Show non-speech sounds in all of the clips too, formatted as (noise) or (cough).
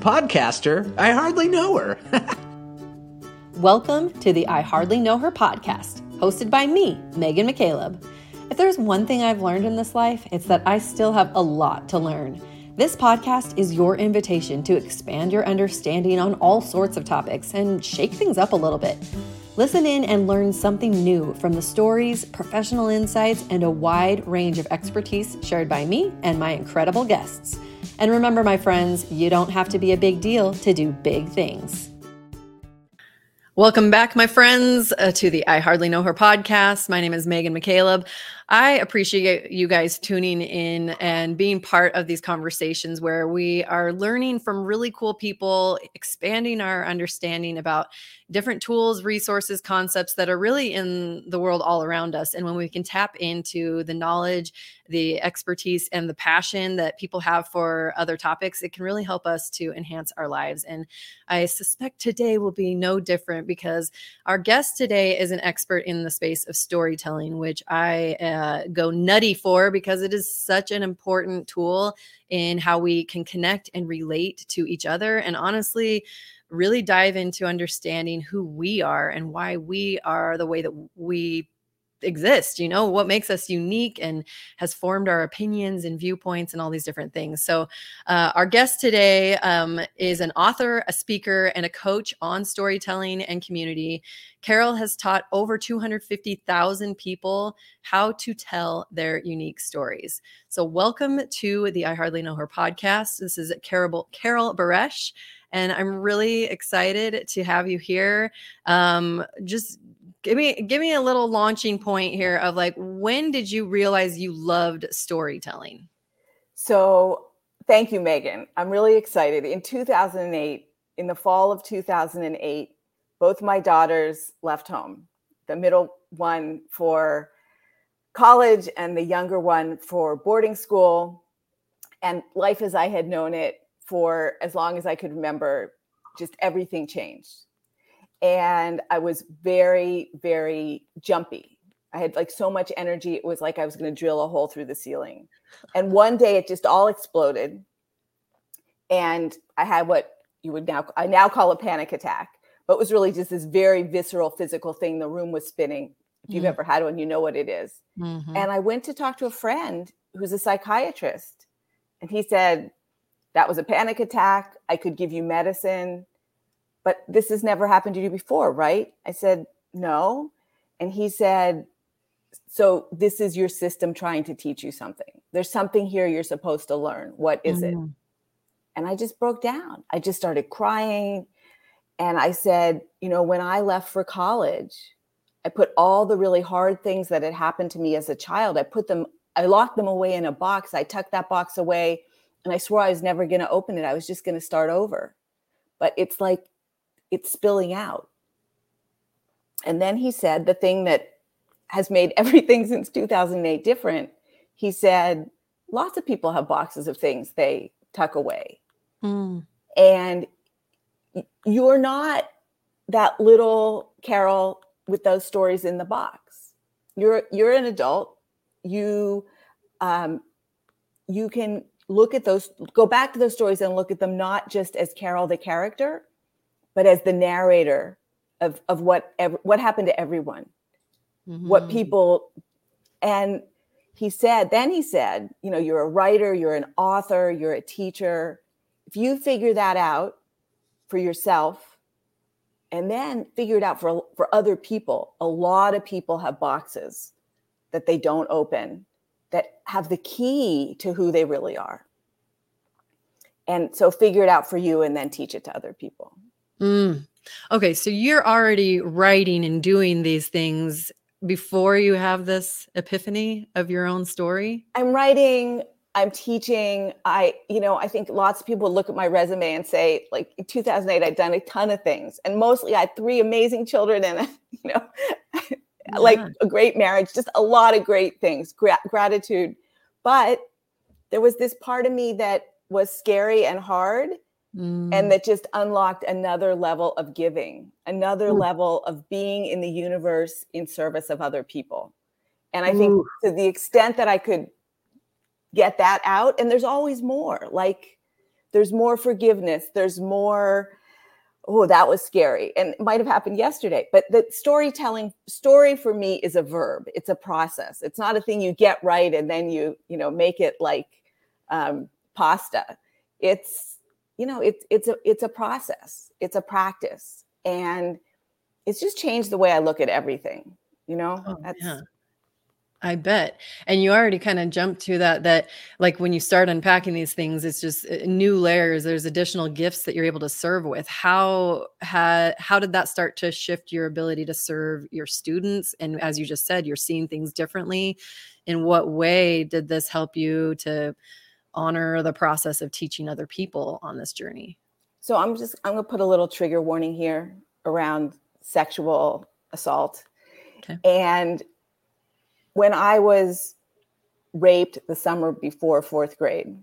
podcaster, I hardly know her. (laughs) Welcome to the I Hardly Know Her podcast, hosted by me, Megan McCaleb. If there's one thing I've learned in this life, it's that I still have a lot to learn. This podcast is your invitation to expand your understanding on all sorts of topics and shake things up a little bit. Listen in and learn something new from the stories, professional insights, and a wide range of expertise shared by me and my incredible guests. And remember, my friends, you don't have to be a big deal to do big things. Welcome back, my friends, uh, to the I Hardly Know Her podcast. My name is Megan McCaleb. I appreciate you guys tuning in and being part of these conversations where we are learning from really cool people, expanding our understanding about different tools, resources, concepts that are really in the world all around us. And when we can tap into the knowledge, the expertise, and the passion that people have for other topics, it can really help us to enhance our lives. And I suspect today will be no different because our guest today is an expert in the space of storytelling, which I uh, go nutty for because it is such an important tool in how we can connect and relate to each other. And honestly, really dive into understanding who we are and why we are the way that we exist you know what makes us unique and has formed our opinions and viewpoints and all these different things. So uh, our guest today um, is an author a speaker and a coach on storytelling and community. Carol has taught over 250000 people how to tell their unique stories. So welcome to the i hardly know her podcast. This is carol carol Barash and I'm really excited to have you here. Um, just give me give me a little launching point here of like when did you realize you loved storytelling? So thank you, Megan. I'm really excited. In 2008, in the fall of 2008, both my daughters left home. The middle one for college and the younger one for boarding school. And life as I had known it for as long as I could remember, just everything changed. And I was very, very jumpy. I had like so much energy. It was like I was going to drill a hole through the ceiling. And one day it just all exploded. And I had what you would now, I now call a panic attack, but it was really just this very visceral physical thing. The room was spinning. If you've mm ever had one, you know what it is. Mm-hmm. And I went to talk to a friend who's a psychiatrist. And he said, that was a panic attack. I could give you medicine, but this has never happened to you before, right? I said, no. And he said, so this is your system trying to teach you something. There's something here you're supposed to learn. What is mm-hmm. it? And I just broke down. I just started crying. And I said, you know, when I left for college, I put all the really hard things that had happened to me as a child, I put them, I locked them away in a box. I tucked that box away and I swore I was never going to open it. I was just going to start over. But it's like it's spilling out. And then he said the thing that has made (laughs) everything since 2008 different. He said, lots of people have boxes of things they tuck away. Mm. And you're not that little Carol with those stories in the box. You're you're an adult. You um, you can look at those, go back to those stories and look at them not just as Carol the character, but as the narrator of of what what happened to everyone, mm-hmm. what people, and he said. Then he said, you know, you're a writer, you're an author, you're a teacher. If you figure that out for yourself, and then figure it out for for other people, a lot of people have boxes that they don't open that have the key to who they really are. And so figure it out for you and then teach it to other people. Mm. Okay, so you're already writing and doing these things before you have this epiphany of your own story? I'm writing, I'm teaching. I, you know, I think lots of people look at my resume and say, like in 2008, I'd done a ton of things, and mostly I had three amazing children and, (laughs) you know, (laughs) yeah. like a great marriage, just a lot of great things, gra- gratitude. But there was this part of me that was scary and hard. Mm. And that just unlocked another level of giving, another mm. level of being in the universe in service of other people. And I think to the extent that I could get that out, and there's always more, like there's more forgiveness there's more oh that was scary and it might have happened yesterday but the storytelling story for me is a verb it's a process it's not a thing you get right and then you you know make it like um, pasta it's you know it's it's a it's a process it's a practice and it's just changed the way i look at everything you know oh, that's yeah. I bet. And you already kind of jumped to that that like when you start unpacking these things it's just uh, new layers there's additional gifts that you're able to serve with. How had how did that start to shift your ability to serve your students and as you just said you're seeing things differently? In what way did this help you to honor the process of teaching other people on this journey? So I'm just I'm going to put a little trigger warning here around sexual assault. Okay. And when I was raped the summer before fourth grade,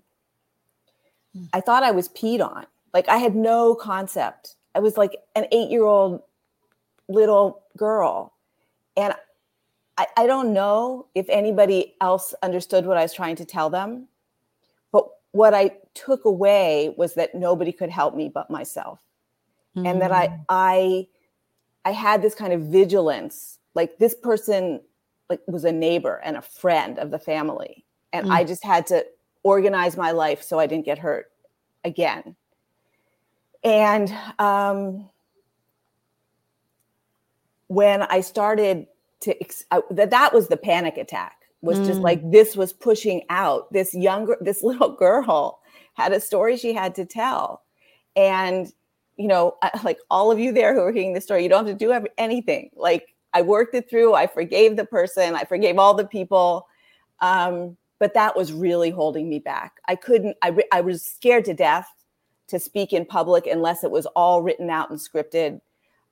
hmm. I thought I was peed on. Like I had no concept. I was like an eight year old little girl. And I, I don't know if anybody else understood what I was trying to tell them. What I took away was that nobody could help me but myself. Mm-hmm. And that I hmm. I I had this kind of vigilance. Like this person like was a neighbor and a friend of the family and mm. i just had to organize my life so i didn't get hurt again and um, when i started to I, that that was the panic attack was mm. just like mm. this was pushing out this younger (laughs) this little girl had a story she had to tell and you know (laughs) like all of you there who are hearing the story you don't have to do anything like I worked it through. I forgave the person. I forgave all the people. Um, but that was really holding me back. I couldn't, I, I was scared to death to speak in public unless it was all written out and scripted.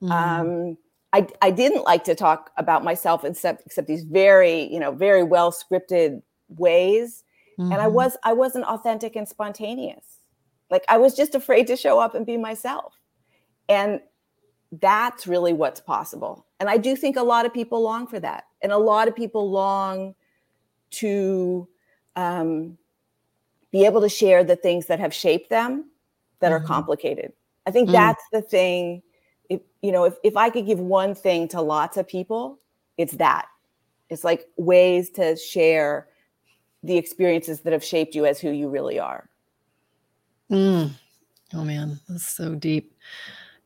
Mm-hmm. Um, I, I didn't like to talk about myself except, except these very, you know, very well scripted ways. Mm-hmm. And I mm-hmm. was, I wasn't authentic and spontaneous. Like I was just afraid to show up and be myself. And that's really what's possible. And I do think a lot of people long for that. And a lot of people long to um, be able to share the things that have shaped them that mm-hmm. are complicated. I think mm. that's the thing. If, you know, if, if I could give one thing to lots of people, it's that. It's like ways to share the experiences that have shaped you as who you really are. Mm. Oh man, that's so deep.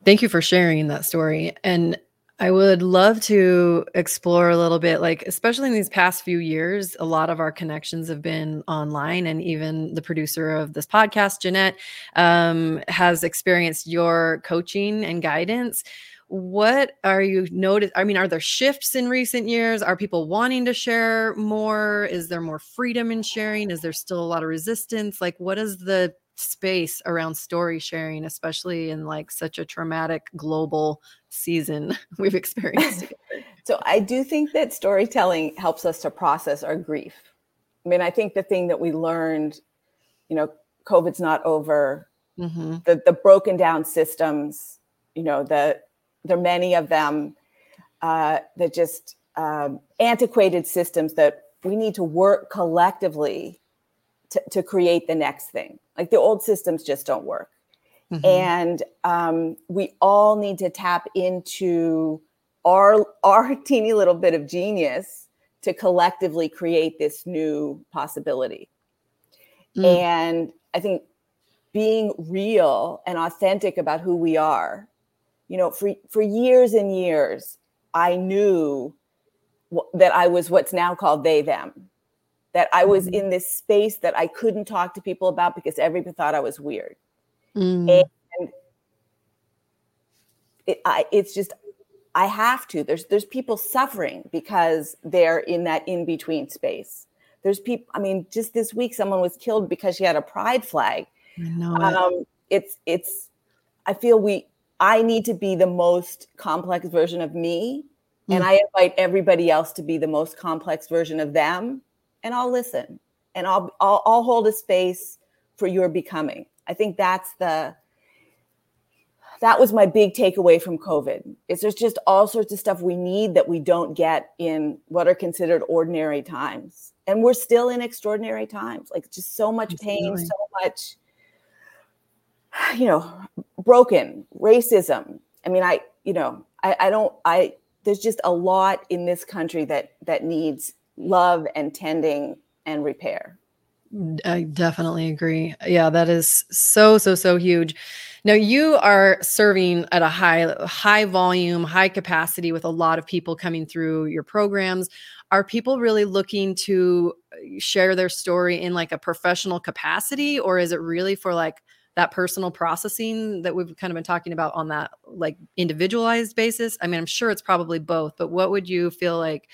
Thank you for sharing that story. And I would love to explore a little bit, like, especially in these past few years, a lot of our connections have been online. And even the producer of this podcast, Jeanette, um, has experienced your coaching and guidance. What are you notice? I mean, are there shifts in recent years? Are people wanting to share more? Is there more freedom in sharing? Is there still a lot of resistance? Like, what is the space around story sharing, especially in like such a traumatic global season (laughs) we've experienced. (laughs) so I do think that storytelling helps us to process our grief. I mean, I think the thing that we learned, you know, COVID's not over. Mm-hmm. The the broken down systems, you know, the there are many of them uh, that just um, antiquated systems that we need to work collectively to, to create the next thing. Like the old systems just don't work. Mm-hmm. And um, we all need to tap into our our (laughs) teeny little bit of genius to collectively create this new possibility. Mm. And I think being real and authentic about who we are. You know, for for years and years, I knew that I was what's now called they them that I was mm. in this space that I couldn't talk to people about because everybody thought I was weird. Mm. And it, I, it's just I have to. There's there's people suffering because they're in that in between space. There's people. I mean, just this week, someone was killed because she had a pride flag. It. Um, it's it's. I feel we. I need to be the most complex version of me, mm. and I invite everybody else to be the most complex version of them and I'll listen and I'll, I'll, I'll hold a space for your becoming. I think that's the, that was my big takeaway from COVID. Is there's just all sorts of stuff we need that we don't get in what are considered ordinary times, and we're still in extraordinary times. Like just so much pain, so much you know, broken, racism. I mean, I, you know, I, I don't, I, there's just a lot in this country that that needs love and tending and repair. I definitely agree. Yeah, that is so so so huge. Now you are serving at a high high volume, high capacity with a lot of people coming through your programs. Are people really looking to share their story in like a professional capacity or is it really for like that personal processing that we've kind of been talking about on that like individualized basis? I mean, I'm sure it's probably both, but what would you feel like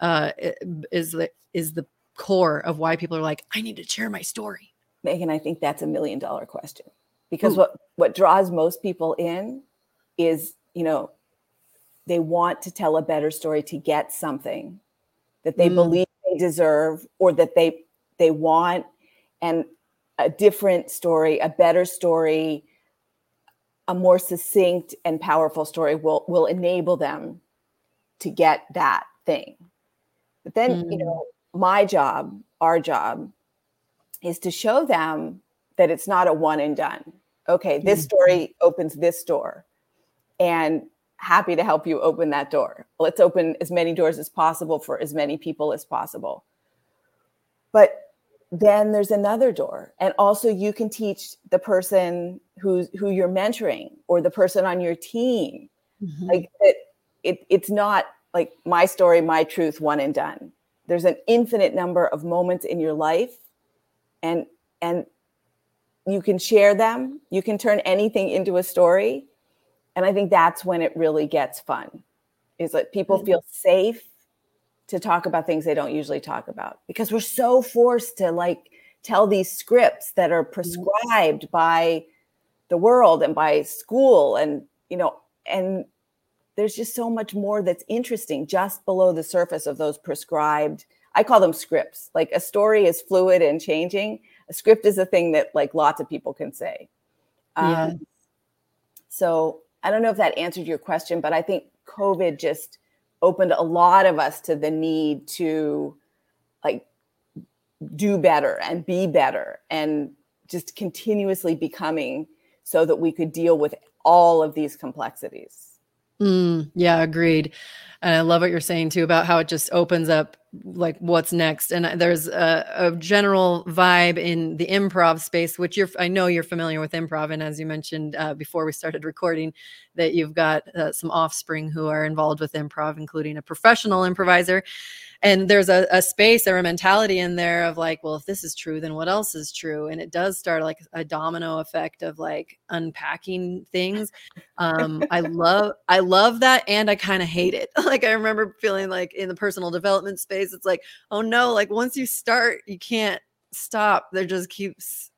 uh, is the is the core of why people are like, I need to share my story? Megan, I think that's a million dollar question because Ooh. what what draws most people in is you know they want to tell a better story to get something that they mm. believe they deserve or that they they want and a different story a better story a more succinct and powerful story will will enable them to get that thing but then mm. you know my job our job is to show them that it's not a one and done okay, this mm-hmm. story opens this door and happy to help you open that door. Let's open as many doors as possible for as many people as possible. But then there's another door. And also you can teach the person who's who you're mentoring or the person on your team. Mm-hmm. Like it, it it's not like my story, my truth, one and done. There's an infinite number of moments in your life and and you can share them you can turn anything into a story and i think that's when it really gets fun is that people mm-hmm. feel safe to talk about things they don't usually talk about because we're so forced to like tell these scripts that are mm-hmm. prescribed by the world and by school and you know and there's just so much more that's interesting just below the surface of those prescribed i call them scripts like a story is fluid and changing a script is a thing that like lots of people can say. Um, yeah. So I don't know if that answered your question, but I think COVID just opened a lot of us to the need to like do better and be better and just continuously becoming so that we could deal with all of these complexities. Mm, yeah, agreed. And I love what you're saying too about how it just opens up like what's next. And there's a, a, general vibe in the improv space, which you're, I know you're familiar with improv. And as you mentioned uh, before we started recording, that you've got uh, some offspring who are involved with improv, including a professional improviser and there's a, a space or a mentality in there of like well if this is true then what else is true and it does start like a domino effect of like unpacking things um i (laughs) love i love that and i kind of hate it (laughs) like i remember feeling like in the personal development space it's like oh no like once you start you can't stop. There just keeps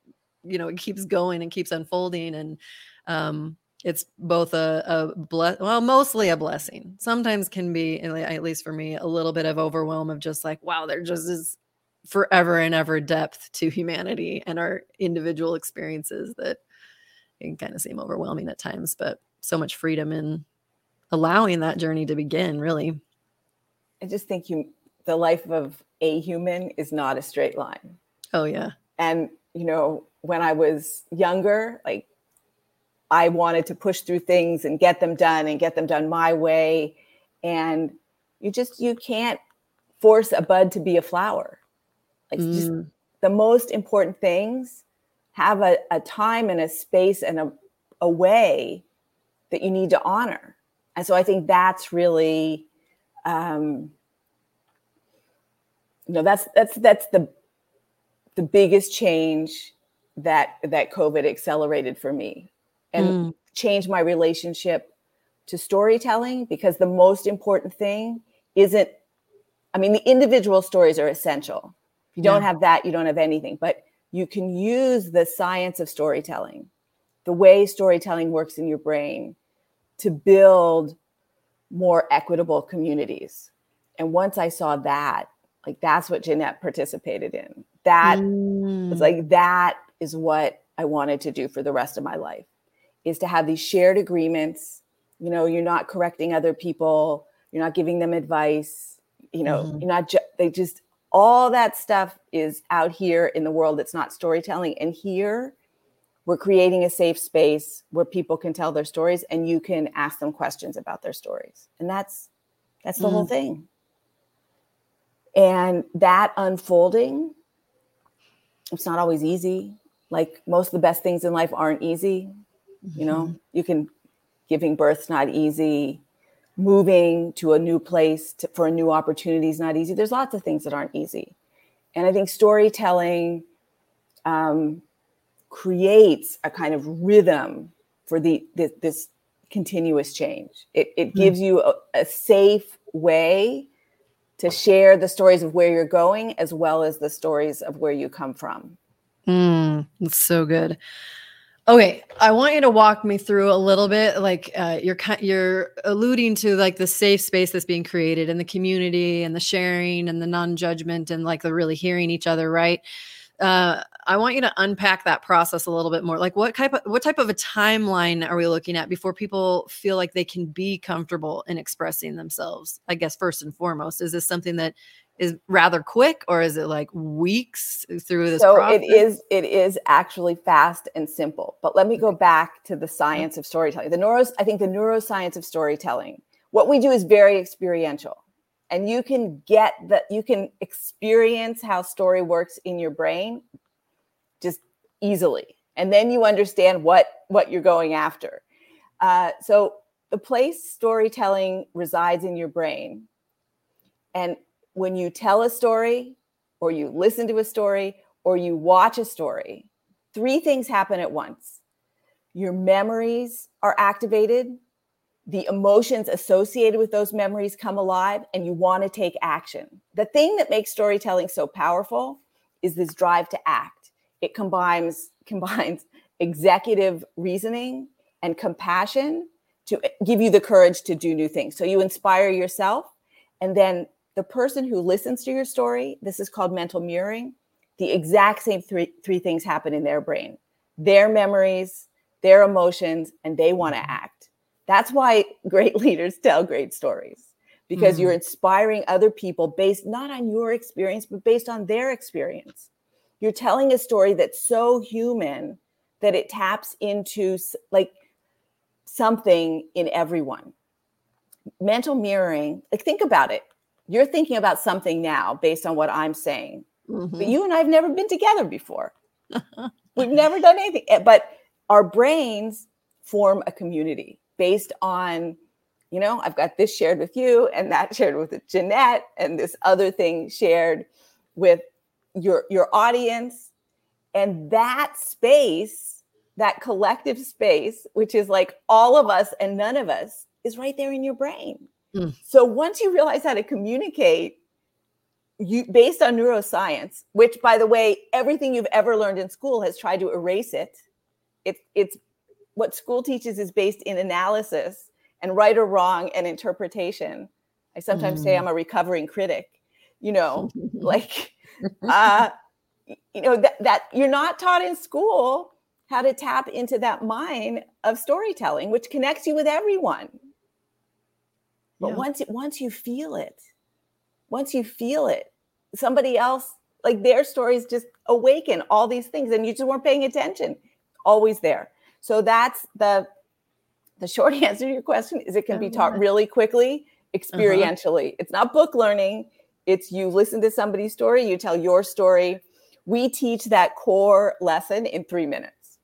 you know it keeps going and keeps unfolding and um it's both a, a ble- well mostly a blessing. Sometimes can be at least for me a little bit of overwhelm of just like wow there just is forever and ever depth to humanity and our individual experiences that can kind of seem overwhelming at times but so much freedom in allowing that journey to begin really. I just think you the life of a human is not a straight line oh yeah and you know when i was younger like I wanted to push through things and get them done and get them done my way. And you just you can't force a bud to be a flower. Like mm. just the most important things have a, a time and a space and a, a way that you need to honor. And so I think that's really um you know that's that's that's the the biggest change that that covid accelerated for me and mm. change my relationship to storytelling because the most important thing isn't i mean the individual stories are essential if you don't yeah. have that you don't have anything but you can use the science of storytelling the way storytelling works in your brain to build more equitable communities and once i saw that like that's what jeanette participated in that mm. was like that is what i wanted to do for the rest of my life is to have these shared agreements. You know, you're not correcting other people, you're not giving them advice, you know, mm-hmm. you're not, ju- they just, all that stuff is out here in the world. It's not storytelling. And here, we're creating a safe space where people can tell their stories and you can ask them questions about their stories and that's that's the mm. whole thing and that unfolding it's not always easy like most of the best things in life aren't easy mm-hmm. you know mm-hmm. you can giving birth's not easy moving to a new place to, for a new opportunity is not easy there's lots of things that aren't easy and i think storytelling um, creates a kind of rhythm for the, the this continuous change it, it mm-hmm. gives you a, a safe way to share the stories of where you're going as well as the stories of where you come from Mm, that's so good. Okay, I want you to walk me through a little bit. Like uh, you're you're alluding to like the safe space that's being created in the community and the sharing and the non-judgment and like the really hearing each other, right? Uh, I want you to unpack that process a little bit more. Like what type of what type of a timeline are we looking at before people feel like they can be comfortable in expressing themselves? I guess first and foremost, is this something that is rather quick or is it like weeks through this so process? it is it is actually fast and simple but let me go back to the science of storytelling the neuros i think the neuroscience of storytelling what we do is very experiential and you can get that you can experience how story works in your brain just easily. And then you understand what what you're going after. Uh, so the place storytelling resides in your brain. And when you tell a story or you listen to a story or you watch a story, three things happen at once. Your memories are activated, the emotions associated with those memories come alive, and you want to take action. The thing that makes storytelling so powerful is this drive to act. It combines (laughs) combines executive reasoning and compassion to give you the courage to do new things. So you inspire yourself and then the person who listens to your story, this is called mental mirroring, the exact same three, three things happen in their brain their memories, their emotions, and they want to mm-hmm. act. That's why great (laughs) leaders tell great stories because mm-hmm. you're inspiring other people based not on your experience, but based on their experience. You're telling a story that's so human that it taps into like something in everyone. Mental mirroring, like think about it you're thinking about something now based on what I'm saying. Mm-hmm. But you and I have never been together before. (laughs) We've never done anything. Eh, but our brains form a community based on, you know, I've got this shared with you and that (laughs) shared with Jeanette and this other thing shared with your your audience. And that space, that collective space, which is like all of us and none of us, is right there in your brain. Mm. So once you realize how to communicate, you based on neuroscience, which by the way, everything you've ever learned in school has tried to erase it. It it's what school teaches is based in analysis and right or wrong and interpretation. I sometimes mm. say I'm a recovering critic, you know, (laughs) like uh you know that, that you're not taught in school how to tap into that mind of storytelling which connects you with everyone but yeah. once once you feel it, once you feel it, somebody else like their stories just awaken all these things, and you just weren't paying attention. Always there. So that's the the short (laughs) answer to your question is it can be taught really quickly, uh-huh. experientially. Uh-huh. It's not book learning. It's you listen to somebody's story, you tell your story. We teach that core lesson in three minutes.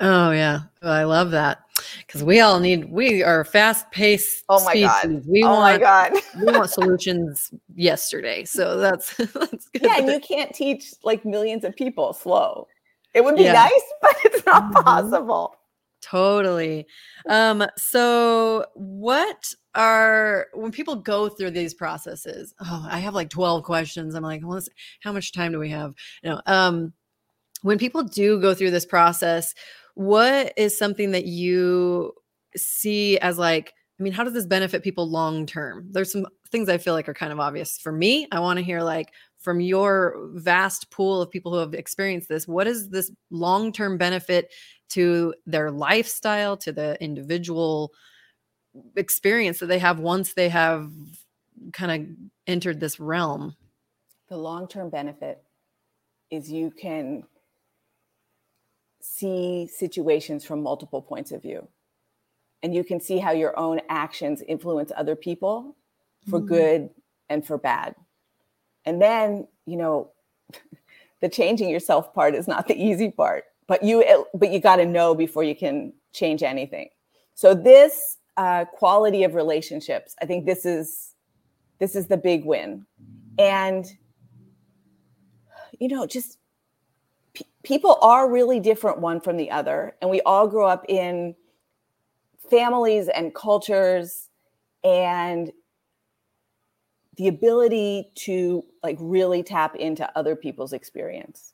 Oh yeah, I love that because we all need. We are fast paced. Oh my species. god! We oh want, my god! (laughs) we want solutions yesterday. So that's (laughs) that's good. Yeah, and you can't teach like millions of people slow. It would be yeah. nice, (laughs) but it's not mm-hmm. possible. Totally. Um, so what are when people go through these processes? Oh, I have like 12 questions. I'm like, well, how much time do we have? You know, um, when people do go through this process, what is something that you see as like I mean, how does this benefit people long term? There's some things I feel like are kind of obvious for me. I want to hear like from your vast pool of people who have experienced this, what is this long term benefit to their lifestyle, to the individual experience that they have once they have kind of entered this realm? The long term benefit is you can see situations from multiple points of view. And you can see how your own actions influence other people for mm-hmm. good and for bad. And then, you know, (laughs) the changing yourself part is not the easy part, but you but you got to know before you can change anything. So this uh, quality of relationships, I think this is this is the big win, and you know, just people are really different one from the other, and we all grow up in families and cultures and the ability to like really tap into other people's experience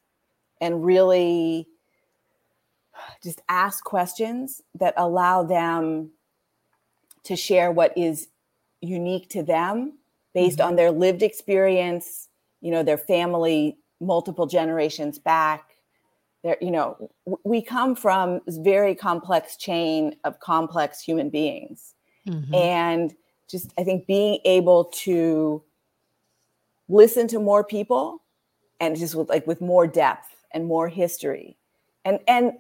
and really just ask questions that allow them to share what is unique to them based mm-hmm. on their lived experience you know their family multiple generations back there you know we come from this very complex chain of complex human beings mm-hmm. and just i think being able to listen to more people and just with like with more depth and more history. And and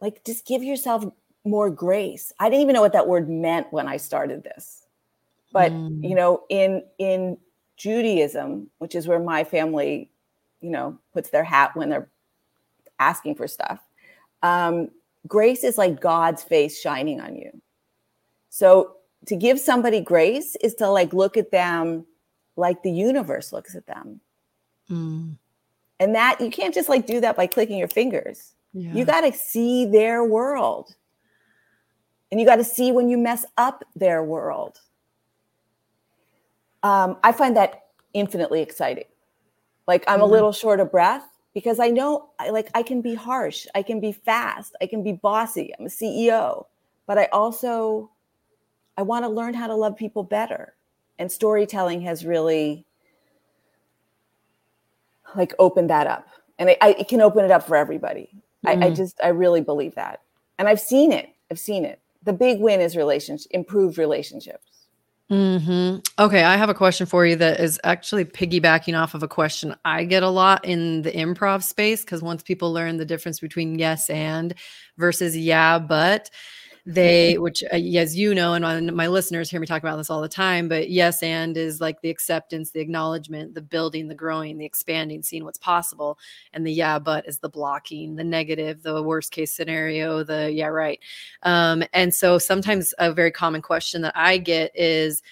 like just give yourself more grace. I didn't even know what that word meant when i started this. But mm. you know in in judaism which is where my family you know puts their hat when they're asking for stuff um, grace is like god's face shining on you. So to give somebody grace is to like look at them like the universe looks at them. Mm. And that you can't just like do that by clicking your fingers. Yeah. You got to see their world. And you got to see when you mess up their world. Um, I find that infinitely exciting. Like I'm mm-hmm. a little short of breath because I know I like I can be harsh, I can be fast, I can be bossy. I'm a CEO, but I also I want to learn how to love people better. And storytelling has really like opened that up. And I, I, it can open it up for everybody. Mm. I, I mm. just i really believe that. And i've seen it. I've seen it. The big win is relationship improved relationships. Hmm Okay, I have a question for you that is actually piggybacking off of a question I get a lot in the improv space because once people learn the difference between yes and versus yeah, but they which uh, as you know and my, my listeners hear me talk about this all the time but yes and is like the acceptance the acknowledgement the building the growing the expanding seeing what's possible and the yeah but is the blocking the negative the worst case scenario the yeah right. Um, and so sometimes a very common question that i get is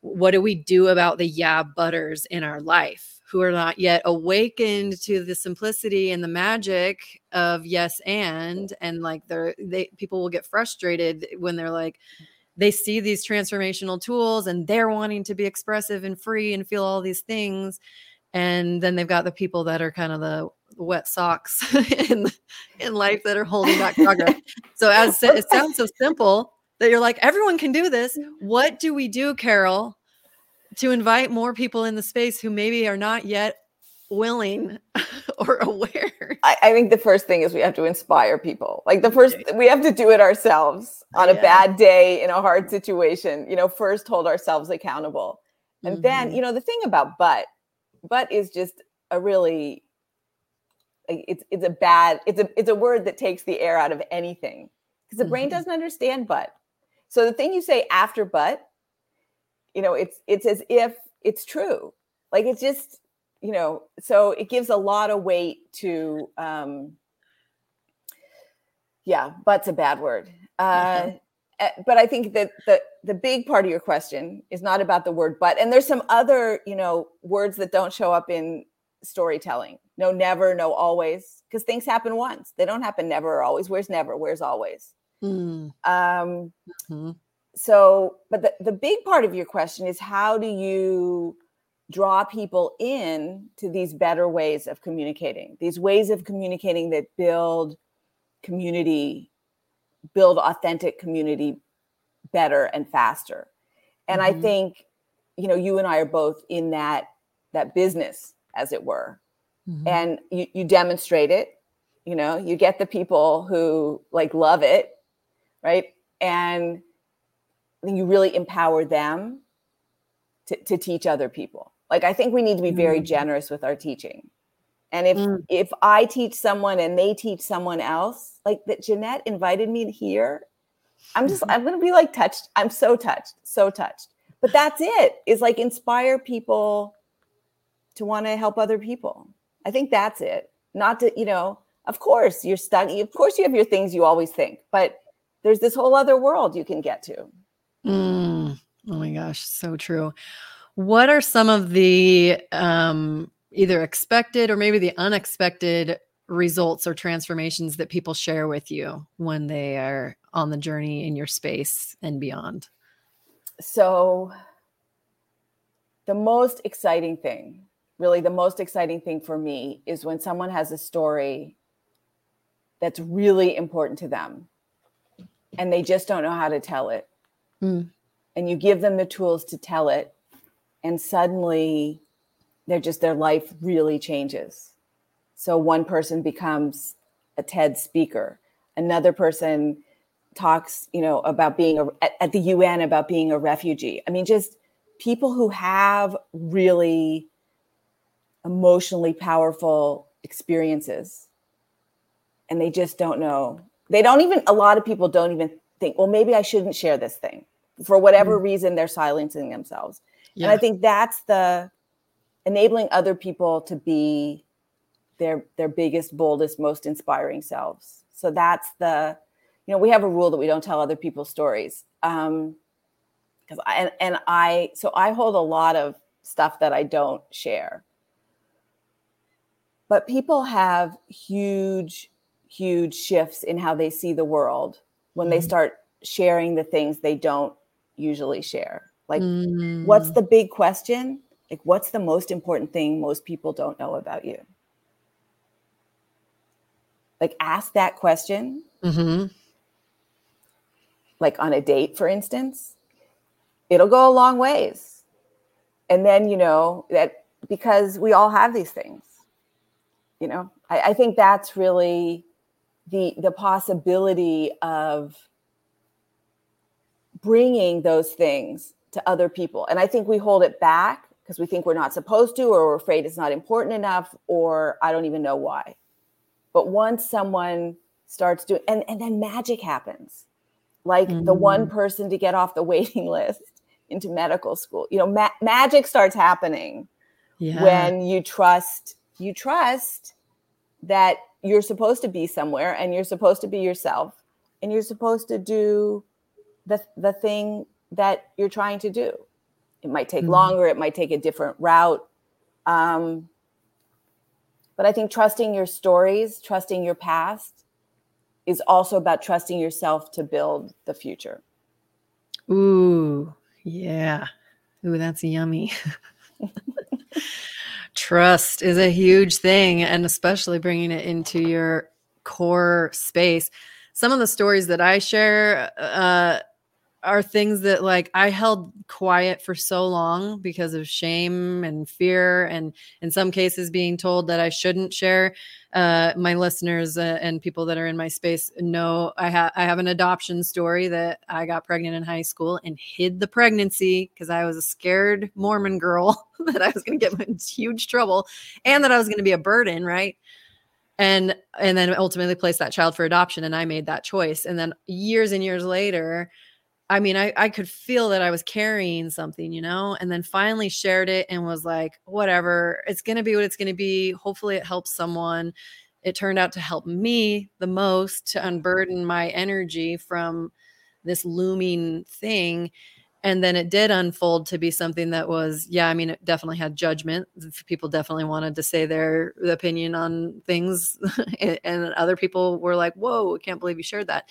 what do we do about the yeah butters in our life who are not yet awakened to the simplicity and the magic of yes and and like they're they people will get frustrated when they're like they see these transformational tools and they're wanting to be expressive and free and feel all these things and then they've got the people that are kind of the wet socks (laughs) in in life that are holding back progress. (laughs) So as it sounds so simple that you're like everyone can do this. Mm-hmm. What do we do carol to invite more people in the space who maybe are not yet willing (laughs) or aware. I, I, think the first thing is we have to inspire people. Like the first, we have to do it ourselves on yeah. a bad day in a hard situation. You know, first hold ourselves accountable, and mm-hmm. then you know the thing about but, but is just a really, it's it's a bad, it's a it's a word that takes the air out of anything because the mm-hmm. brain doesn't understand but. So the thing you say after but you know it's it's as if it's true. Like it's just you know so it gives a lot of weight to um yeah but's a bad word. Uh mm-hmm. But i think that the the big part of your question is not about the word but and there's some other you know words that don't show up in storytelling. No never no always because things happen once. They don't happen never or always. Where's never? Where's always? Mm. um mm-hmm so but the, the big part of your question is how do you draw people in to these better ways of communicating these ways of communicating that build community build authentic community better and faster and mm-hmm. i think you know you and i are both in that that business as it were mm-hmm. and you, you demonstrate it you know you get the people who like love it right and you really empower them to, to teach other people. Like I think we need to be very mm-hmm. generous with our teaching And if mm. if I teach someone and they teach someone else, like that Jeanette invited me here, I'm just mm-hmm. I'm gonna be like touched. I'm so touched, so touched. But that's it. Is like inspire people to want to help other people. I think that's it. Not to, you know, of course you're stuck. Of course you have your things you always think, but there's this whole other world you can get to. Mm. Oh my gosh, so true. What are some of the um, either expected or maybe the unexpected results or transformations that people share with you when they are on the journey in your space and beyond? So, the most exciting thing, really, the most exciting thing for me is when someone has a story that's really important to them and they just don't know how to tell it. Mm. And you give them the tools to tell it, and suddenly they're just their life really changes. So one person becomes a TED speaker, another person talks, you know, about being a, at, at the UN about being a refugee. I mean, just people who have really emotionally powerful experiences and they just don't know. They don't even, a lot of people don't even think, well, maybe I shouldn't share this thing. For whatever mm. reason, they're silencing themselves. Yeah. And I think that's the enabling other people to be their their biggest, boldest, most inspiring selves. So that's the, you know, we have a rule that we don't tell other people's stories. Um, because I and, and I so I hold a lot of stuff that I don't share. But people have huge, huge shifts in how they see the world when they start sharing the things they don't usually share. Like, mm. what's the big question? Like, what's the most important thing most people don't know about you? Like, ask that question. Mm-hmm. Like on a date, for instance, it'll go a long ways. And then, you know, that because we all have these things, you know, I, I think that's really the the possibility of bringing those things to other people. And I think we hold it back because we think we're not supposed to, or we're afraid it's not important enough, or I don't even know why. But once someone starts doing, and, and then magic happens. Like mm-hmm. the one person to get off the (laughs) waiting list into medical school, you know, ma- magic starts happening yeah. when you trust, you trust that you're supposed to be somewhere and you're supposed to be yourself and you're supposed to do the, the thing that you're trying to do. It might take mm-hmm. longer, it might take a different route. Um, but I think trusting your stories, trusting your past is also about trusting yourself to build the future. Ooh, yeah. Ooh, that's yummy. (laughs) (laughs) Trust is a huge thing, and especially bringing it into your core space. Some of the stories that I share, uh, are things that like I held quiet for so long because of shame and fear, and in some cases, being told that I shouldn't share. Uh, my listeners uh, and people that are in my space know I have I have an adoption story that I got pregnant in high school and hid the pregnancy because I was a scared Mormon girl (laughs) that I was going to get in huge trouble and that I was going to be a burden, right? and and then ultimately placed that child for adoption and i made that choice and then years and years later I mean, I, I could feel that I was carrying something, you know, and then finally shared it and was like, whatever, it's going to be what it's going to be. Hopefully, it helps someone. It turned out to help me the most to unburden my energy from this looming thing. And then it did unfold to be something that was, yeah, I mean, it definitely had judgment. People definitely wanted to say their opinion on things. (laughs) and other people were like, whoa, I can't believe you shared that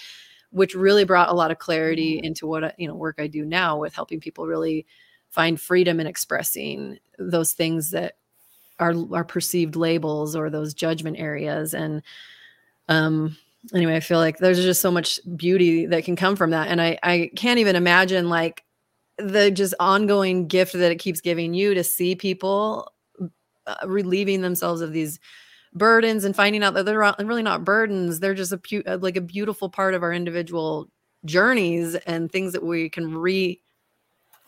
which really brought a lot of clarity mm-hmm. into what you know work I do now with helping people really find freedom in expressing those things that are are perceived labels or those judgment areas and um anyway i feel like there's just so much beauty that can come from that and i i can't even imagine like the just ongoing gift that it keeps giving you to see people uh, relieving themselves of these burdens and finding out that they're really not burdens. They're just a pu- uh, like a beautiful part of our individual journeys and things that we can re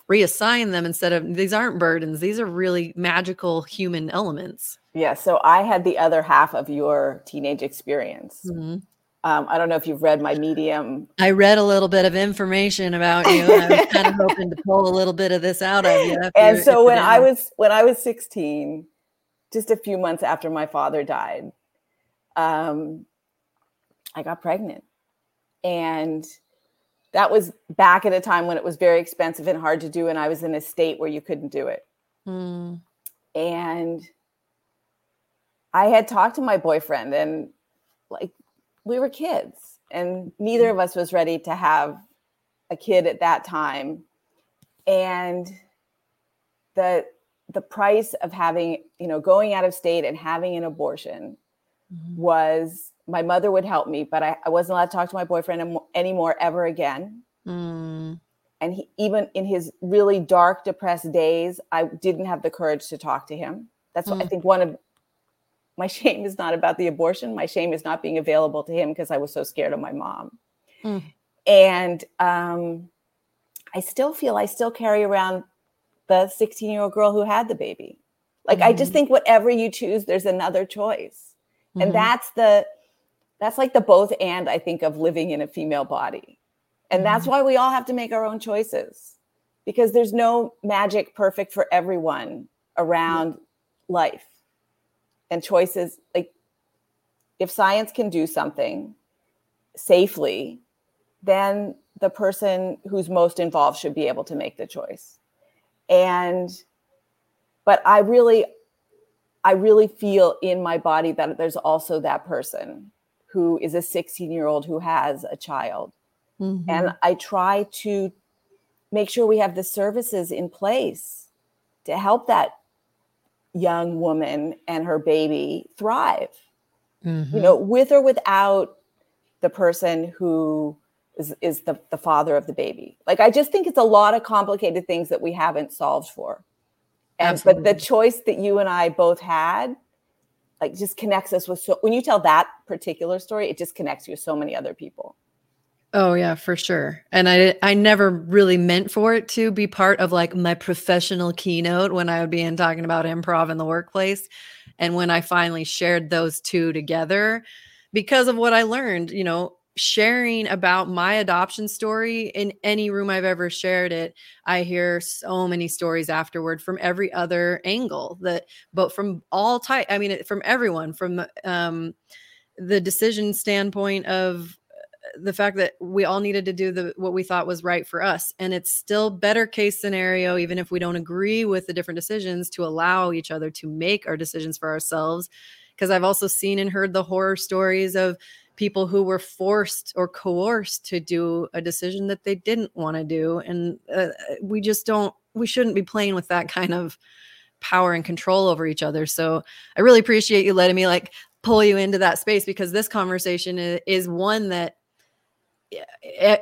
reassign them instead of these aren't burdens. These are really magical human elements. Yeah so i had the other half of your teenage experience. Mm-hmm. um, i don't know if you've read my medium. I read a little bit of information about you i was kind of (laughs) hoping to pull a little bit of this out of you and so when i was when i was 16 just a few months after my father died um, i got pregnant. And that was back at a time when it was very expensive and hard to do and i was in a state where you couldn't do it. Mm. and i had talked to my boyfriend and like we were kids and neither of us was ready to have a kid at that time. And the the price of having you know going out of state and having an abortion mm-hmm. was my mother would help me, but I, I wasn't allowed to talk to my boyfriend anymore ever again. Mm. And he, even in his really dark, depressed days, I didn't have the courage to talk to him. That's mm. what I think one of my (laughs) shame is not about the abortion. My shame is not being available to him because I was so scared of my mom. Mm. And um, I still feel I still carry around the 16 year old girl who had the baby. Like, I just mm. think whatever you choose, there's another choice. Mm-hmm. And that's the, that's like the both and I think of living in a female body. And that's mm-hmm. why we all have to make our own choices because there's no magic perfect for everyone around life. And choices like if science can do something safely, then the person who's most involved should be able to make the choice. And but I really I really feel in my body that there's also that person who is a 16 year old who has a child. Mm-hmm. And I try to make sure we have the services in place to help that young woman and her baby thrive. Mm-hmm. You know, with or without the person who is, is the, the father of the baby. Like, I just think it's a lot of complicated things that we haven't solved for. And, Absolutely. but the choice that you and I both had like just connects us with so when you tell that particular story it just connects you with so many other people oh yeah for sure and i i never really meant for it to be part of like my professional keynote when i would be in talking about improv in the workplace and when i finally shared those two together because of what i learned you know sharing about my adoption story in any room I've ever shared it, I hear so many stories afterward from every other angle that, but from all type, I mean, from everyone, from um, the decision standpoint of uh, the fact that we all needed to do the what we thought was right for us. And it's still better case scenario even if we don't agree with the different decisions to allow each other to make our decisions for ourselves. Because i've also seen and heard the horror stories of people who were forced or coerced to do a decision that they didn't want to do and uh, we just don't we shouldn't be playing with that kind of power and control over each other. So i really appreciate you letting me like pull you into that space because this conversation is, one that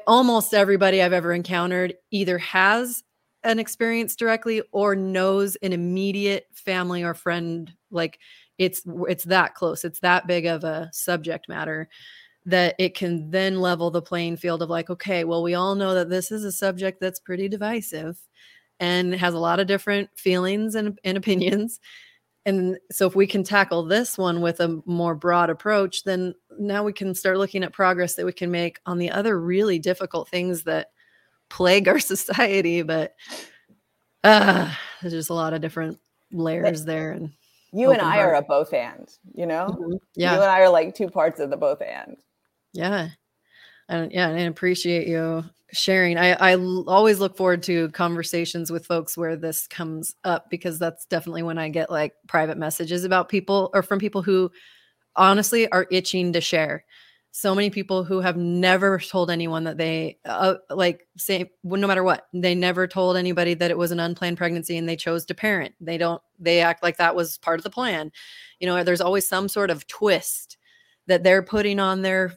almost everybody i've ever encountered either has an experience directly or knows an immediate family or friend like it's it's that close it's that big of a subject matter that it can then level the playing field of like okay well we all know that this is a subject that's pretty divisive and has a lot of different feelings and, and (laughs) opinions. And so if we can tackle this one with a more broad approach then now we can start looking at progress that we can make on the other really difficult things that plague (laughs) our society but uh there's just a lot of different layers there and you and I heart. are a both and, you know? Mm-hmm. Yeah. You and I are like two parts of the both and. Yeah. And yeah, and I appreciate you sharing. I, I always look forward to conversations with folks where this comes up because that's definitely when I get like private messages about people or from people who honestly are itching to share so many people who have never told anyone that they uh, like say well, no matter what they never told anybody that it was an unplanned pregnancy and they chose to parent. They don't they act like that was part of the plan. You know there's always some sort of twist that they're putting on their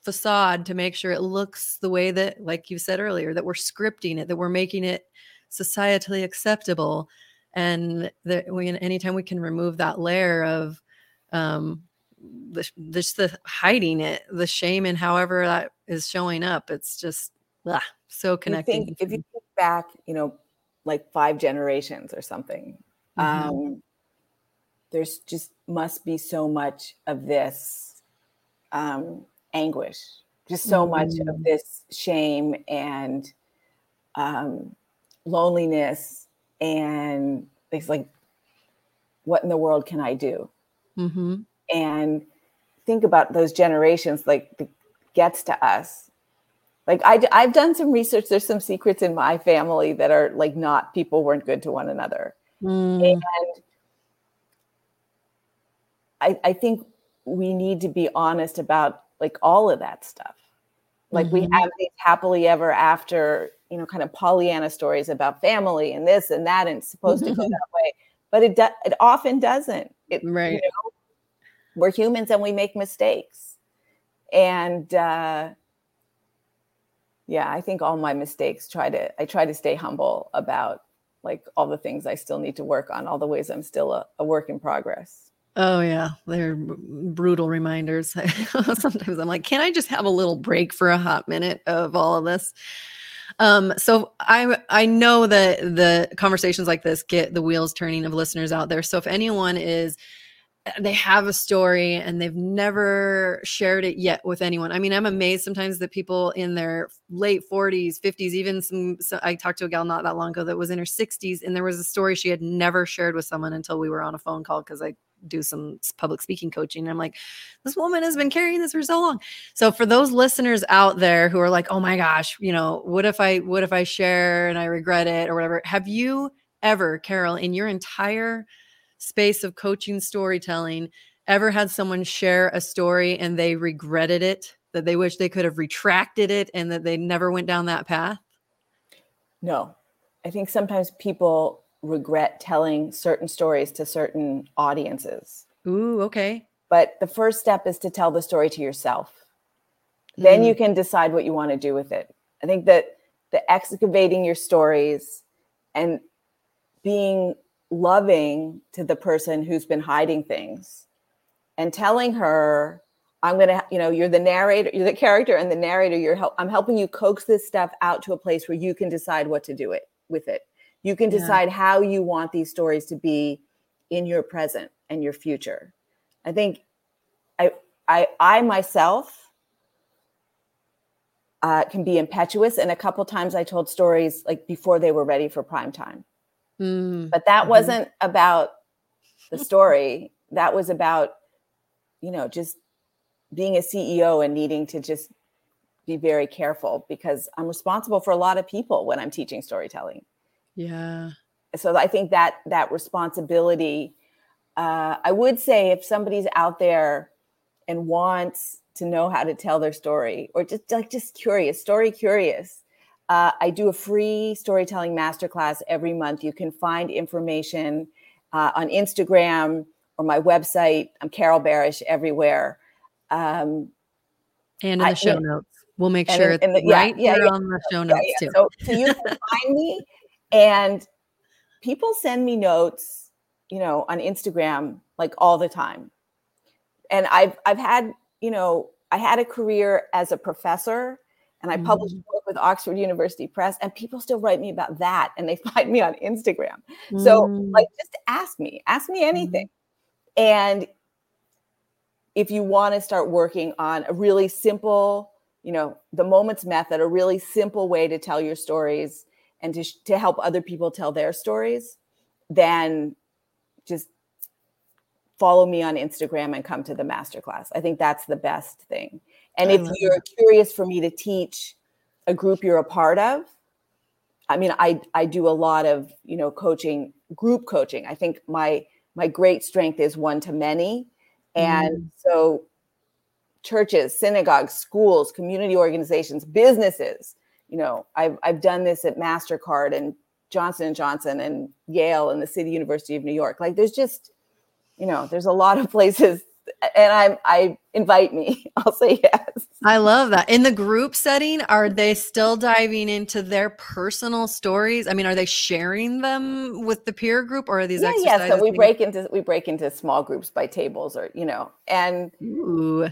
facade to make sure it looks the way that like you said earlier that we're scripting it that we're making it societally acceptable. And that we anytime we can remove that layer of um the, just the hiding it, the shame, and however that is showing up. It's just ugh, so connected. if you think back, you know, like five generations or something. Mm-hmm. Um, there's just must be so much of this um, anguish, just so mm-hmm. much of mm. this shame and um, loneliness, and it's like, what in the world can I do? Mm-hmm. And think about those generations, like the gets to us. Like I, i've done some research. There's some secrets in my family that are like not people weren't good to one another. Mm. and I, I think we need to be honest about like all of that stuff. Like mm-hmm. we have these happily ever after you know kind of pollyanna stories about family and this and that and it's supposed to go that way. But it do, it often doesn't. It, right. you know, we're humans and we make mistakes and uh yeah, I think all my mistakes try to I try to stay humble about like all the things I still need to work on, all the ways I'm still a, a work in progress. Oh yeah, they're brutal reminders. (laughs) Sometimes I'm like, can I just have a little break for a hot minute of all of this? Um, so I I know that the conversations like this get the wheels turning of listeners out there. So if anyone is they have a story and they've never shared it yet with anyone. I mean, I'm amazed sometimes that people in their late 40s, 50s, even some, so I talked to a gal not that long ago that was in her 60s and there was a story she had never shared with someone until we were on a phone call because I do some public speaking coaching. I'm like, this woman has been carrying this for so long. So for those listeners out there who are like, oh my gosh, you know, what if I, what if I share and I regret it or whatever? Have you ever, Carol, in your entire space of coaching storytelling ever had someone share a story and they regretted it that they wish they could have retracted it and that they never went down that path? No. I think sometimes people regret telling certain stories to certain audiences. Ooh okay. But the first step is to tell the story to yourself. Mm. then you can decide what you want to do with it. I think that the excavating your stories and being loving to the person who's been hiding things and telling her i'm going to you know you're the narrator you're the character and the narrator you're help i'm helping you coax this stuff out to a place where you can decide what to do it with it. You can decide yeah. how you want these stories to be in your present and your future. I think i i i myself uh, can be impetuous and a couple times i told stories like before they were ready for prime time Mm. But that mm-hmm. wasn't about the story. that was about, you know, just being a CEO and needing to just be very careful because I'm responsible for a lot of people when I'm teaching storytelling. Yeah. So I think that that responsibility, uh, I would say if somebody's out there and wants to know how to tell their story or just like just curious, story curious, uh, I do a free storytelling masterclass every month. You can find information uh, on Instagram or my website. I'm Carol Barash everywhere. Um, and in the I, show notes. We'll make sure in, in the, yeah, right yeah, yeah, on the show notes too. So, so you can find me and people send me notes, you know, on Instagram like all the time. And I've I've had, you know, I had a career as a professor and I published mm-hmm. With Oxford University Press, and people still write me about that, and they (laughs) find me on Instagram. Mm-hmm. So, like, just ask me, ask me anything. Mm-hmm. And if you want to start working on a really simple, you know, the moments method, a really simple way to tell your stories and to, to help other people tell their stories, then just follow me on Instagram and come to the masterclass. I think that's the best thing. And I if you're that. curious for me to teach a group you're a part of, I mean, I I do a lot of you know coaching, group coaching. I think my my great strength is one to many, and mm. so churches, synagogues, schools, community organizations, businesses. You know, I've I've done this at Mastercard and Johnson and Johnson and Yale and the City University of New York. Like, there's just, you know, there's a lot of (laughs) places and I I invite me. (laughs) I'll say yes. I love that. In the group setting, are they still diving into their personal stories? I mean, are they sharing them with the peer group or are these yeah? Yeah, so we break into we break into small groups by tables or, you know, and Ooh.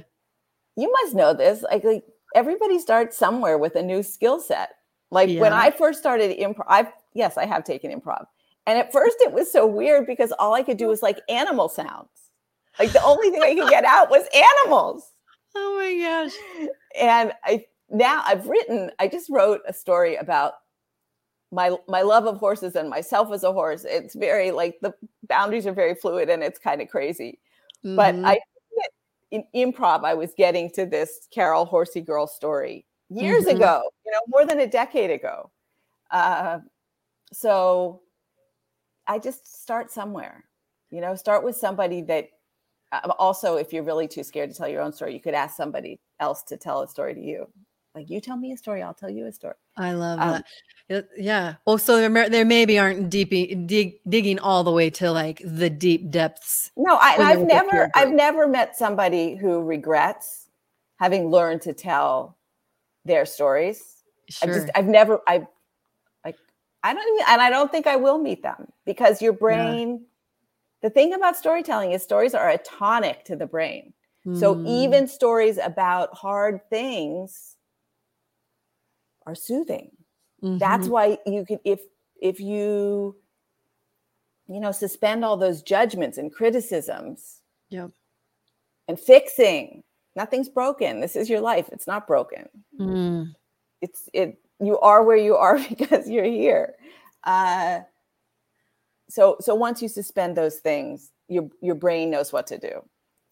you must know this. Like, like everybody starts somewhere with a new skill set. Like Yeah. when I first started improv, I've yes, I have taken improv. And at first it was so weird because all I could do was like animal sounds. Like the only thing I could get out was animals. (laughs) Oh my gosh. And I now I've written, I just wrote a story about my my love of horses and myself as a horse. It's very like the boundaries are very fluid and it's kind of crazy. But Mhm. I in improv, I was getting to this Carol Horsey Girl story years Mhm. ago, you know, more than a decade ago. Uh, so I just start somewhere, you know, start with somebody that also, if you're really too scared to tell your own story, you could ask somebody else to tell a story to you. Like, you tell me a story, I'll tell you a story. I love Um, that. Yeah. Well, so there, may- there maybe aren't deep dig, digging all the way to like the deep depths. No, I, and When I've they get to your never, I've never met somebody who regrets having learned to tell their stories. Sure. just I've never I like I don't even and I don't think I will meet them because your brain the thing about storytelling is stories are a tonic to the brain. So Mm, even stories about hard things are soothing. That's mhm. why you could if if you you know suspend all those judgments and criticisms Yep. and fixing nothing's broken. This is your life. It's not broken. Mm, it's it you are where you are (laughs) because you're here uh so so once you suspend those things your your brain knows what to do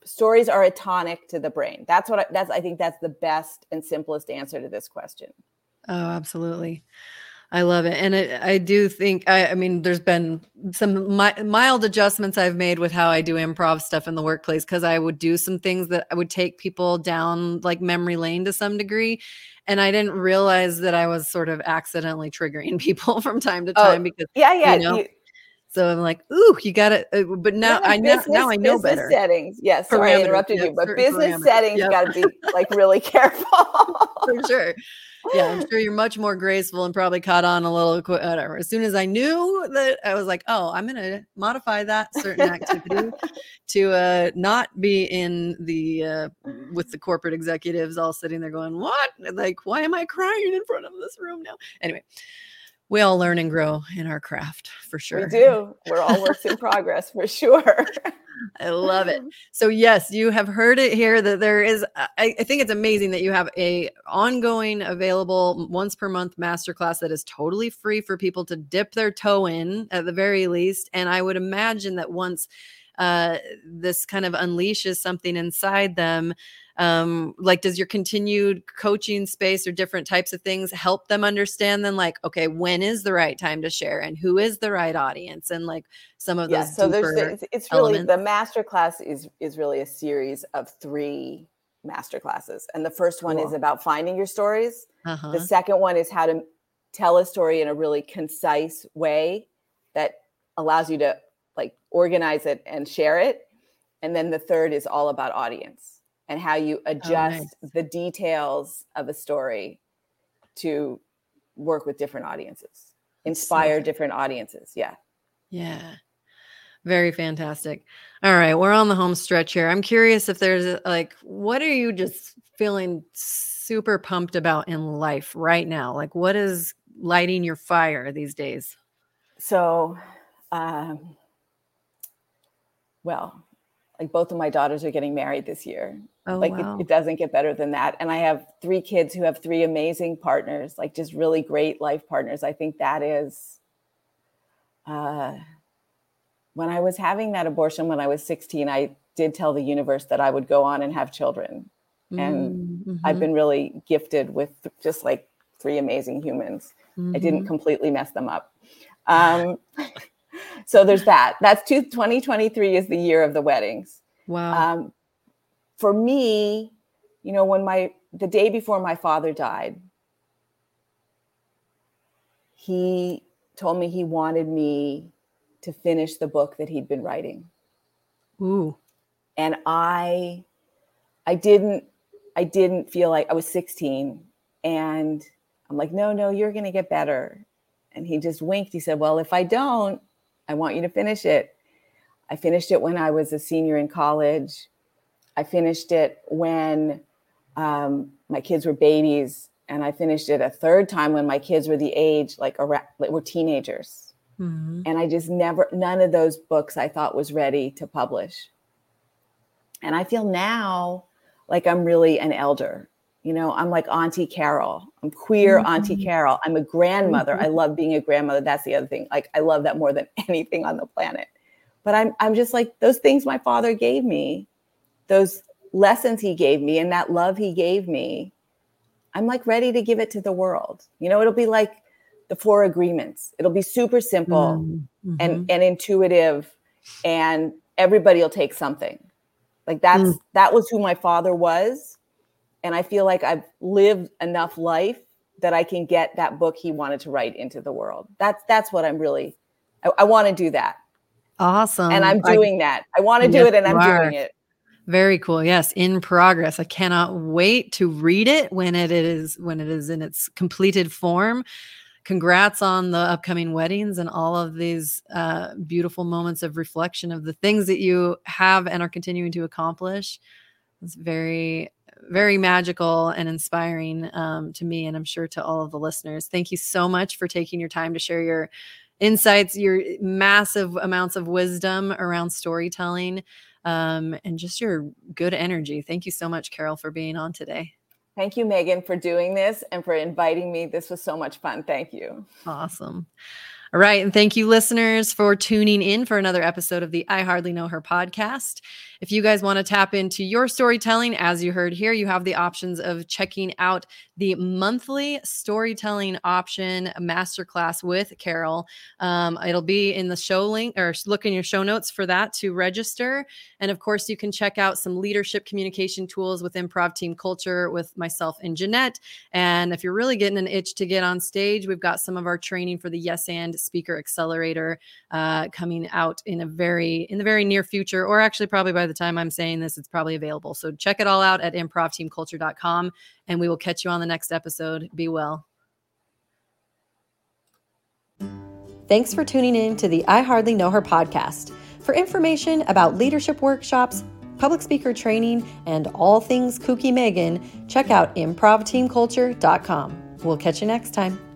stories are a tonic to the brain that's what I, that's i think that's the best and simplest answer to this question Oh, absolutely. I love it. And it, I do think, I, I mean, there's been some mi- mild adjustments I've made with how I do improv stuff in the workplace because I would do some things that I would take people down like memory lane to some degree. And I didn't realize that I was sort of accidentally triggering (laughs) people from time to Oh, time because yeah yeah You know, you- so I'm like, ooh, you got it. But now no, no, I know, now business- I know better. business settings yes sorry i interrupted yeah, you but business parameters, settings yep. got to be like (laughs) really careful for sure. Yeah, I'm sure you're much more graceful and probably caught on a little qu- whatever. As soon as I knew that, I was like, oh, I'm gonna modify that certain activity to uh, not be in the uh, with the corporate executives all sitting there going, what? Like, why am I crying in front of this room now? Anyway, we all learn and grow in our craft for sure. we do we're all works in (laughs) progress for sure I love it. So yes, you have heard it here that there is. I, I think it's amazing that you have a ongoing, available once per month masterclass that is totally free for people to dip their toe in at the very least. And I would imagine that once uh, this kind of unleashes something inside them, um, like does your continued coaching space or different types of things help them understand then like okay when is the right time to share and who is the right audience and like some of yeah those so there's it's, it's really elements. the master class is is really a series of three master classes and the first one is about finding your stories uh-huh. the second one is how to tell a story in a really concise way that allows you to like organize it and share it and then the third is all about audience and how you adjust the details of a story to work with different audiences inspire different audiences yeah Yeah. Very fantastic. All right, we're on the home stretch here. I'm curious if there's like what are you just feeling super pumped about in life right now? Like what is lighting your fire these days? So, um, well, like both of my daughters are getting married this year. Oh like wow. it, it doesn't get better than that. And I have three kids who have three amazing partners, like just really great life partners. I think that is. Uh, when I was having that abortion when I was 16, I did tell the universe that I would go on and have children. and Mm, I've mhm, been really gifted with just like three amazing humans. I didn't mhm. completely mess them up. Um, (laughs) so there's that. That's two, 2023 is the year of the weddings. Wow. Um, for me, you know, when my the day before my father died, he told me he wanted me to finish the book that he'd been writing Ooh. and i i didn't i didn't feel like i was 16 and i'm like no no you're going to get better and he just winked he said well if i don't i want you to finish it i finished it when i was a senior in college i finished it when um, my kids were babies and I finished it a third time when my kids were the age like around, like were teenagers. Mm-hmm. And I just never none of those books I thought was ready to publish. And I feel now like I'm really an elder. You know, I'm like Auntie Carol. I'm queer mm-hmm. Auntie Carol. I'm a grandmother. Mm-hmm. I love being a grandmother. That's the other thing. Like I love that more than (laughs) anything on the planet. But I'm I'm just like those things my father gave me, those lessons he gave me and that love he gave me. I'm like ready to give it to the world. You know, it'll be like the four agreements. It'll be super simple mm-hmm. and and intuitive and everybody will take something like that's mm. that was who my father was. And I feel like I've lived enough life that I can get that book he wanted to write into the world. That's that's what I'm really I, I want to do that. Awesome. And I'm doing I, that. I want to do it and I'm are. doing it. Very cool. Yes, in progress. I cannot wait to read it when it is when it is in its completed form congrats on the upcoming weddings and all of these uh, beautiful moments of reflection of the things that you have and are continuing to accomplish. It's very, very magical and inspiring um, to me, and I'm sure to all of the listeners. Thank you so much for taking your time to share your insights, your massive amounts of wisdom around storytelling, um, and just your good energy. Thank you so much, Carol, for being on today. Thank you, Megan, for doing this and for inviting me. This was so much fun. Thank you. Awesome. All right. And thank you, listeners, for tuning in for another episode of the I Hardly Know Her podcast. If you guys want to tap into your storytelling, as you heard here, you have the options of checking out the monthly storytelling option masterclass with Carol. Um, it'll be in the show link or look in your show notes for that to register. And of course, you can check out some leadership communication tools with improv team culture with myself and Jeanette. And if you're really getting an itch to get on stage, we've got some of our training for the Yes and Speaker Accelerator uh, coming out in a very in the very near future, or actually probably by the time I'm saying this, it's probably available. So check it all out at improvteamculture.com and we will catch you on the next episode. Be well. Thanks for tuning in to the I Hardly Know Her podcast. For information about leadership workshops, public speaker training, and all things kooky Megan, check out improvteamculture.com. We'll catch you next time.